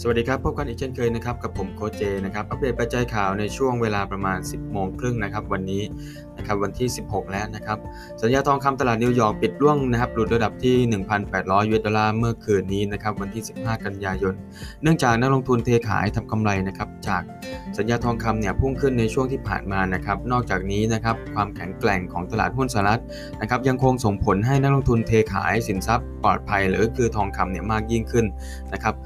สวัสดีครับ พบกันอีกเช่นเคยนะครับกับผมโคเจนะครับอัปเดตปัจจัยข่าวในช่วงเวลาประมาณ 10โมงครึ่งนะครับวันนี้นะครับวันที่ 16 แล้วนะครับสัญญาทองคำตลาดนิวยอร์กปิดร่วงนะครับหลุดระดับที่ 1,800 US ดอลลาร์เมื่อคืนนี้นะครับวันที่ 15 กันยายน เนื่องจากนักลงทุนเทขายทำกำไรนะครับจากสัญญาทองคำเนี่ยพุ่งขึ้นในช่วงที่ผ่านมานะครับนอกจากนี้นะครับความแข็งแกร่งของตลาดหุ้นสหรัฐนะครับยังคงส่งผลให้นักลงทุนเทขายสินทรัพย์ปลอดภัย หรือคือทองคำเนี่ยมากยิ่งขึ้นนะครับ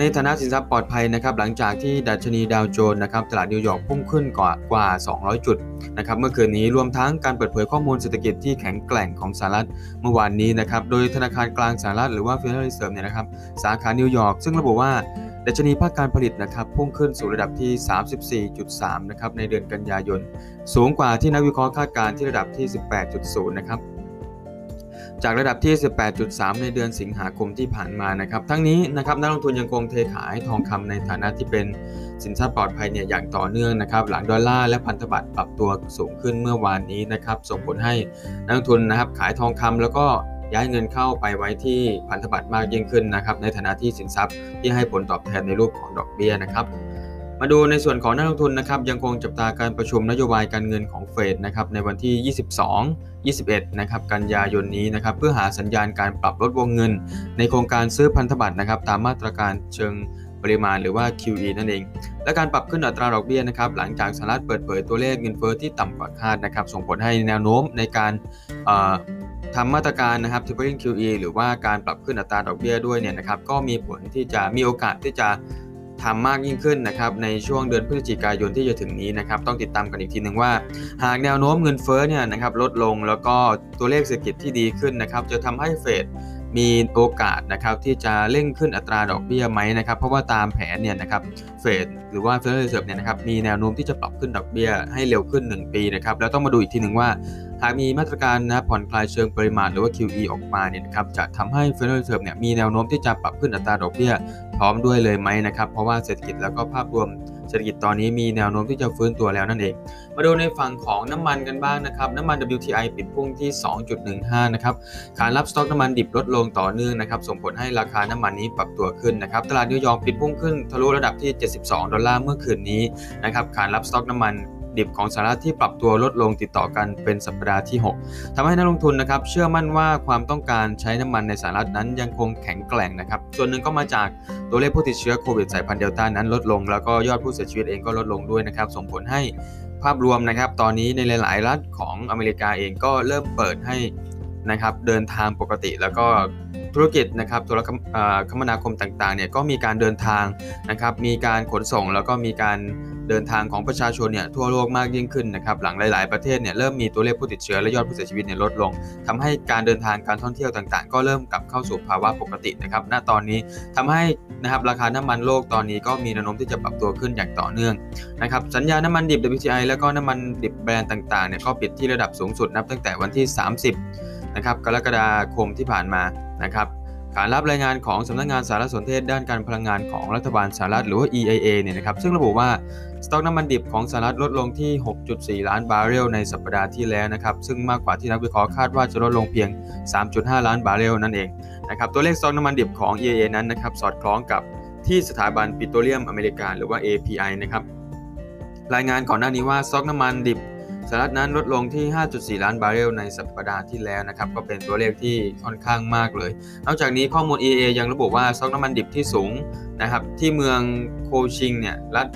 ในฐานะสินทรัพย์ปลอดภัยนะครับหลังจากที่ดัชนีดาวโจนส์นะครับตลาดนิวยอร์กพุ่งขึ้นกว่ากว่า 200 จุดนะครับเมื่อคืนนี้รวมทั้งการเปิดเผยข้อมูลเศรษฐกิจที่แข็งแกร่งของสหรัฐเมื่อวานนี้นะครับโดยธนาคารกลางสหรัฐหรือว่า Federal Reserve เนี่ยนะครับสาขานิวยอร์กซึ่งระบุว่าดัชนีภาคการผลิตนะครับพุ่งขึ้นสู่ระดับที่ 34.3 นะครับในเดือนกันยายน สูงกว่าที่นักวิเคราะห์คาดการณ์ที่ระดับที่ 18.0 นะครับ จากระดับที่ 18.3 ในเดือนสิงหาคมที่ผ่านมานะครับ ทั้งนี้นะครับนักลงทุนยังคงเทขายทองคำในฐานะที่เป็นสินทรัพย์ปลอดภัยเนี่ยอย่างต่อเนื่องนะครับ หลังดอลลาร์และพันธบัตรปรับตัวสูงขึ้นเมื่อวานนี้นะครับ ส่งผลให้นักลงทุนนะครับขายทองคำแล้วก็ย้ายเงินเข้าไปไว้ที่พันธบัตรมากยิ่งขึ้นนะครับ ในฐานะที่สินทรัพย์ที่ให้ผลตอบแทนในรูปของดอกเบี้ยนะครับ มาดูในส่วนของนักลงทุนนะครับยังคงจับตาการประชุมนโยบายการเงินของเฟดนะครับในวันที่ 22 21 นะครับกันยายนนี้นะครับเพื่อหาสัญญาณการปรับลดวงเงิน ในโครงการซื้อพันธบัตรนะครับตามมาตรการเชิงปริมาณหรือว่า QE นั่นเอง และการปรับขึ้นอัตราดอกเบี้ยนะครับหลังจากสหรัฐเปิดเผยตัวเลขเงินเฟ้อที่ต่ำกว่าคาดนะครับส่งผลให้แนวโน้มในการทำมาตรการนะครับ tapering QE หรือว่าการปรับขึ้นอัตราดอกเบี้ยด้วยเนี่ยนะครับก็มีผลที่จะมีโอกาสที่จะ ทำมากยิ่งขึ้นนะครับในช่วงเดือนพฤศจิกายนที่จะถึงนี้นะครับต้องติดตามกันอีกทีหนึ่งว่า หากแนวโน้มเงินเฟ้อเนี่ยนะครับลดลงแล้วก็ตัวเลขเศรษฐกิจที่ดีขึ้นนะครับจะทำให้เฟด มีโอกาสนะครับที่จะเร่งขึ้นอัตราดอกเบี้ยไหมนะครับเพราะว่าตามแผนเนี่ยนะครับเฟดหรือว่าเฟดเร r ร์เนี่ยนะครับมีแนวโน้มที่จะปรับขึ้นดอกเบี้ยให้เร็วขึ้น 1 ปีนะครับแล้วต้องมาดูอีกทีหนึ่งว่า หากมีมาตรการนะผ่อนคลายเชิงปริมาณหรือว่า QE ออกมาเนี่ยนะครับจะทำให้เฟดเร r ร์เนี่ยมีแนวโน้มที่จะปรับขึ้นอัตราดอกเบี้ยพร้อมด้วยเลยไหมนะครับเพราะว่าเศรษฐกิจแล้วก็ภาพรวม เศรษฐกิจตอนนี้มีแนวโน้มที่จะฟื้นตัวแล้วนั่นเอง มาดูในฝั่งของน้ำมันกันบ้างนะครับน้ำมัน WTI ปิดพุ่งที่ 2.15 นะครับขานรับสต็อกน้ำมันดิบลดลงต่อเนื่องนะครับส่งผลให้ราคาน้ำมันนี้ปรับตัวขึ้นนะครับตลาดนิวยอร์กปิดพุ่งขึ้นทะลุระดับที่ 72 ดอลลาร์เมื่อคืนนี้นะครับขานรับสต็อกน้ำมัน ดิบของสหรัฐที่ปรับตัวลดลงติดต่อกันเป็นสัปดาห์ที่ 6ทำให้นักลงทุนนะครับเชื่อมั่นว่าความต้องการใช้น้ำมันในสหรัฐนั้นยังคงแข็งแกร่งนะครับ ส่วนหนึ่งก็มาจากตัวเลขผู้ติดเชื้อโควิดสายพันธุ์เดลต้านั้นลดลง แล้วก็ยอดผู้เสียชีวิตเองก็ลดลงด้วยนะครับส่งผลให้ภาพรวมนะครับตอนนี้ในหลาย ๆ รัฐของอเมริกาเองก็เริ่มเปิดให้นะครับเดินทางปกติแล้วก็ ธุรกิจนะครับธุรคมนาคมต่างๆเนี่ยก็มีการเดินทางนะครับมีการขนส่งแล้วก็มีการเดินทางของประชาชนเนี่ยทั่วโลกมากยิ่งขึ้นนะครับหลังหลาย ๆ ประเทศเนี่ยเริ่มมีตัวเลขผู้ติดเชื้อและยอดผู้เสียชีวิตเนี่ยลดลงทำให้การเดินทางการท่องเที่ยวต่าง ๆ ก็เริ่มกลับเข้าสู่ภาวะปกตินะครับณตอนนี้ทำให้นะครับราคาน้ำมันโลกตอนนี้ก็มีแนวโน้มที่จะปรับตัวขึ้นอย่างต่อเนื่องนะครับสัญญาน้ำมันดิบ WTI แล้วก็น้ำมันดิบแบรนด์ต่าง ๆ เนี่ยก็ปิดที่ระดับสูงสุดนับตั้งแต่วันที่ 30 นะครับกรกฎาคมที่ผ่านมานะครับการรับรายงานของสำนักงงานสารสนเทศด้านการพลังงานของรัฐบาลสหรัฐหรือว่า EIA เนี่ยนะครับซึ่งระบุว่าสต็อกน้ำมันดิบของสหรัฐลดลงที่ 6.4 ล้านบาร์เรลในสัปดาห์ที่แล้วนะครับซึ่งมากกว่าที่นักวิเคราะห์คาดว่าจะลดลงเพียง 3.5 ล้านบาร์เรลนั่นเองนะครับตัวเลขสต็อกน้ำมันดิบของ EIA นั้นนะครับสอดคล้องกับที่สถาบันปิโตรเลียมอเมริกาหรือว่า API นะครับรายงานก่อนหน้านี้ว่าสต็อกน้ำมันดิบ สหรัฐนั้นลดลงที่ 5.4 ล้านบาร์เรลในสัปดาห์ที่แล้วนะครับ ก็เป็นตัวเลขที่ค่อนข้างมากเลย นอกจากนี้ข้อมูล EIA ยังระบุว่าสต็อกน้ำมันดิบที่สูงนะครับ ที่เมืองคุชชิงเนี่ยรัฐ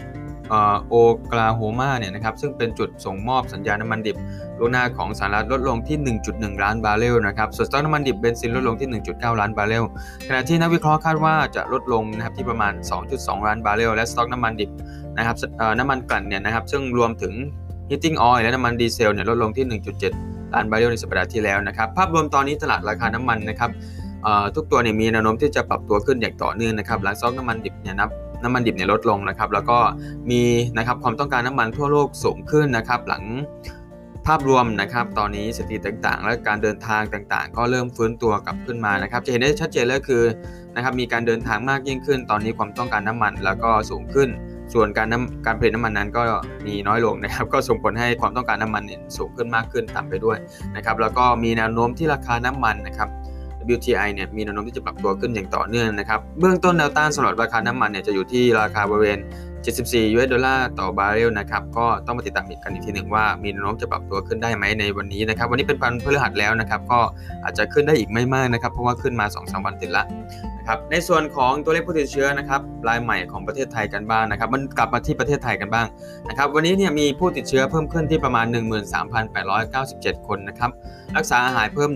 โอคลาโฮมาเนี่ยนะครับซึ่งเป็นจุดส่งมอบสัญญาน้ำมันดิบล่วงหน้าของสหรัฐลดลงที่ 1.1 ล้านบาร์เรลนะครับส่วนสต็อกน้ำมันดิบเบนซินลดลงที่ 1.9 ล้านบาร์เรลขณะที่นักวิเคราะห์คาดว่าจะลดลงนะครับที่ประมาณ 2.2 ล้านบาร์เรลและสต็อกน้ำมันดิบนะครับน้ำมันกลั่นเนี่ยนะครับซึ่งรวมถึง heating oil และน้ำมันดีเซลเนี่ยลดลงที่ 1.7 ล้านบาร์เรลในสัปดาห์ที่แล้วนะครับ ภาพรวมตอนนี้ตลาดราคาน้ำมันนะครับทุกตัวเนี่ยมีแนวโน้มที่จะปรับตัวขึ้นอย่างต่อเนื่องนะครับหลังสต็อกน้ำมันดิบเนี่ยนับน้ำมันดิบเนี่ยลดลงนะครับ แล้วก็มีนะครับความต้องการน้ำมันทั่วโลกสูงขึ้นนะครับ หลังภาพรวมนะครับ ตอนนี้สถิติต่างๆ และการเดินทางต่างๆ ก็เริ่มฟื้นตัวกลับขึ้นมานะครับ จะเห็นได้ชัดเจนเลยคือนะครับมีการเดินทางมากยิ่งขึ้น ตอนนี้ความต้องการน้ำมันแล้วก็สูงขึ้น ส่วนการน้ำการผลิตน้ำมันนั้นก็มีน้อยลงนะครับ ก็ส่งผลให้ความต้องการน้ำมันเนี่ยสูงขึ้นมากขึ้นตามไปด้วยนะครับ แล้วก็มีแนวโน้มที่ราคาน้ำมันนะครับ WTI เนี่ยมีแนวโน้มที่จะปรับตัวขึ้นอย่างต่อเนื่องนะครับ เบื้องต้นแนวต้านสำหรับราคาน้ำมันเนี่ยจะอยู่ที่ราคาบริเวณ 74 US ดอลลาร์ต่อบาร์เรลนะครับ ก็ต้องมาติดตามกันอีกทีหนึ่งว่ามีแนวโน้มจะปรับตัวขึ้นได้ไหมในวันนี้นะครับ วันนี้เป็นวันพฤหัสแล้วนะครับ ก็อาจจะขึ้นได้อีกไม่มากนะครับ เพราะว่าขึ้นมา 2-3 วันติดละ ครับในส่วนของตัวเลขผู้ติดเชื้อนะครับรายใหม่ของประเทศไทยกันบ้างนะครับ มันกลับมาที่ประเทศไทยกันบ้างนะครับ วันนี้เนี่ยมีผู้ติดเชื้อเพิ่มขึ้นที่ประมาณ 13,897 คนนะครับรักษาหายเพิ่ม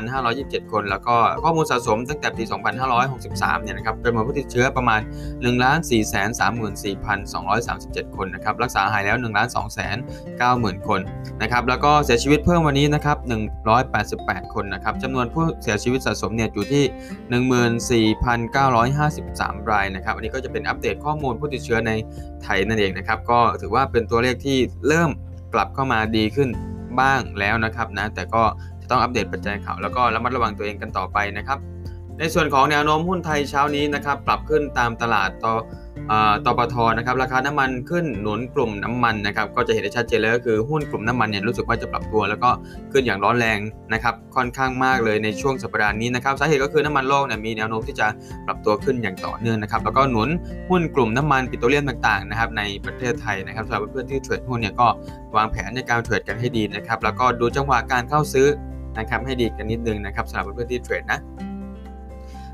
13,527 คน แล้วก็ข้อมูลสะสมตั้งแต่ปี 2563 เนี่ยนะครับเป็นผู้ติดเชื้อประมาณ 1,434,237 คนนะครับรักษาหายแล้ว 1,290,000 คนนะครับแล้วก็เสียชีวิตเพิ่มวันนี้นะครับ188 คนนะครับจำนวนผู้เสียชีวิตสะสมเนี่ยอยู่ที่4,953 รายนะครับ อันนี้ก็จะเป็นอัปเดตข้อมูลผู้ติดเชื้อในไทยนั่นเองนะครับ ก็ถือว่าเป็นตัวเลขที่เริ่มกลับเข้ามาดีขึ้นบ้างแล้วนะครับนะ แต่ก็จะต้องอัปเดตปัจจัยข่าวแล้วก็ระมัดระวังตัวเองกันต่อไปนะครับ ในส่วนของแนวโน้มหุ้นไทยเช้านี้นะครับ ปรับขึ้นตามตลาดต่อ ตปทนะครับราคาน้ำมันขึ้นหนุนกลุ่มน้ำมันนะครับก็จะเห็นได้ชัดเจนเลยก็คือหุ้นกลุ่มน้ำมันเนี่ยรู้สึกว่าจะปรับตัว แล้วก็ขึ้นอย่างร้อนแรงนะครับค่อนข้างมากเลยในช่วงสัปดาห์นี้นะครับสาเหตุก็คือน้ำมันโลกเนี่ยมีแนวโน้มที่จะปรับตัวขึ้นอย่างต่อเนื่องนะครับแล้วก็หนุนหุ้นกลุ่มน้ำมันปิโตรเลียมต่างๆนะครับในประเทศไทยนะครับสำหรับเพื่อนๆที่เทรดหุ้นเนี่ยก็วางแผนในการเทรดกันให้ดีนะครับแล้วก็ดูจังหวะการเข้าซื้อนะครับให้ดีกันนิดนึงนะครับสำหรับเพื่อนที่เทรดนะ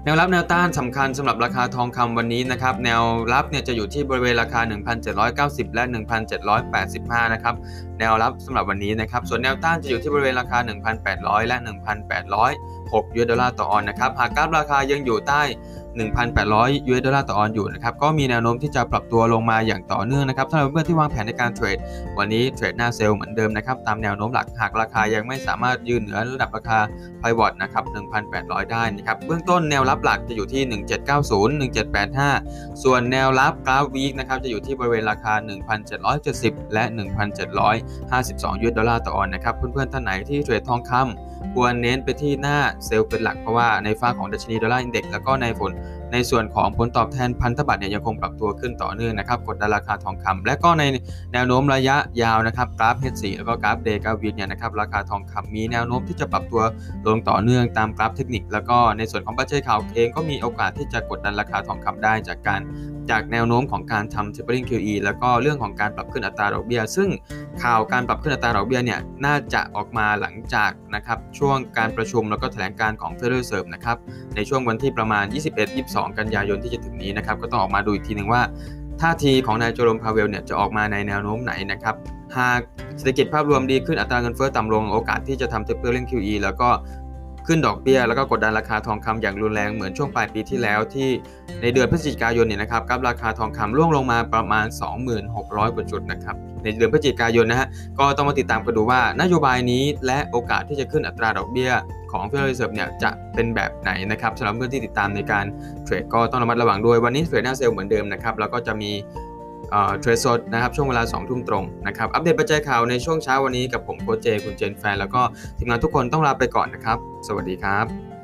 แนวรับแนวต้านสำคัญสำหรับราคาทองคำวันนี้นะครับ แนวรับเนี่ยจะอยู่ที่บริเวณราคา 1,790 และ 1,785 นะครับ แนวรับสำหรับวันนี้นะครับ ส่วนแนวต้านจะอยู่ที่บริเวณราคา 1,800 และ 1,806ยูดอลลาร์ต่อออนนะครับ หากกราฟราคายังอยู่ใต้ 1,800 US ดอลลาร์ต่อออนอยู่นะครับก็มีแนวโน้มที่จะปรับตัวลงมาอย่างต่อเนื่องนะครับสำหรับเพื่อนที่วางแผนในการเทรด วันนี้เทรดหน้า sell เหมือนเดิมนะครับตามแนวโน้มหลักหากราคายังไม่สามารถยืนเหนือระดับราคา pivot นะครับ1,800 ได้นะครับเบื้องต้นแนวรับหลักจะอยู่ที่ 1790 1785 ส่วนแนวรับกราฟ week นะครับจะอยู่ที่บริเวณราคา 1,770 และ 1,752 US ดอลลาร์ต่อออนซ์นะครับเพื่อนๆท่านไหนที่เทรดทองคำควรเน้นไปที่หน้า sell เป็นหลักเพราะว่าในฝั่งของดัชนี Dollar Index แล้วก็ในผลในส่วนของผลตอบแทนพันธบัตรเนี่ยยังคงปรับตัวขึ้นต่อเนื่องนะครับกดดันราคาทองคำและก็ในแนวโน้มระยะยาวนะครับกราฟ H4 แล้วก็กราฟเดย์กราฟวีเนี่ยนะครับราคาทองคำมีแนวโน้มที่จะปรับตัวลงต่อเนื่องตามกราฟเทคนิค แล้วก็ในส่วนของปัจจัยข่าวเองก็มีโอกาสที่จะกดดันราคาทองคำได้จากการ จากแนวโน้มของการทำ tapering QE แล้วก็เรื่องของการปรับขึ้นอัตราดอกเบี้ย ซึ่งข่าวการปรับขึ้นอัตราดอกเบี้ยเนี่ยน่าจะออกมาหลังจากนะครับช่วงการประชุมแล้วก็แถลงการของ Federal Reserve นะครับในช่วงวันที่ประมาณ 21-22 กันยายนที่จะถึงนี้นะครับก็ต้องออกมาดูอีกทีหนึ่งว่าท่าทีของนายโจโรมพาเวลเนี่ยจะออกมาในแนวโน้มไหนนะครับ หากเศรษฐกิจภาพรวมดีขึ้นอัตราเงินเฟ้อต่ำลงโอกาสที่จะทำ tapering QE แล้วก็ ขึ้นดอกเบี้ยแล้วก็กดดันราคาทองคำอย่างรุนแรงเหมือนช่วงปลายปีที่แล้วที่ในเดือนพฤศจิกายนเนี่ยนะครับกับราคาทองคำร่วงลงมาประมาณ 2600กว่าจุดนะครับในเดือนพฤศจิกายนนะฮะก็ต้องมาติดตามกันดูว่านโยบายนี้และโอกาสที่จะขึ้นอัตราดอกเบี้ยของ Federal Reserve เนี่ยจะเป็นแบบไหนนะครับสำหรับเพื่อนที่ติดตามในการเทรดก็ต้องระมัดระวังด้วยวันนี้เทรดหน้าเซลล์เหมือนเดิมนะครับแล้วก็จะมี เทรดสดนะครับช่วงเวลา 2 ทุ่มตรงนะครับอัปเดตปัจจัยข่าวในช่วงเช้าวันนี้กับผมโค้ชเจ คุณเจนแฟน แล้วก็ทีมงานทุกคนต้องลาไปก่อนนะครับ สวัสดีครับ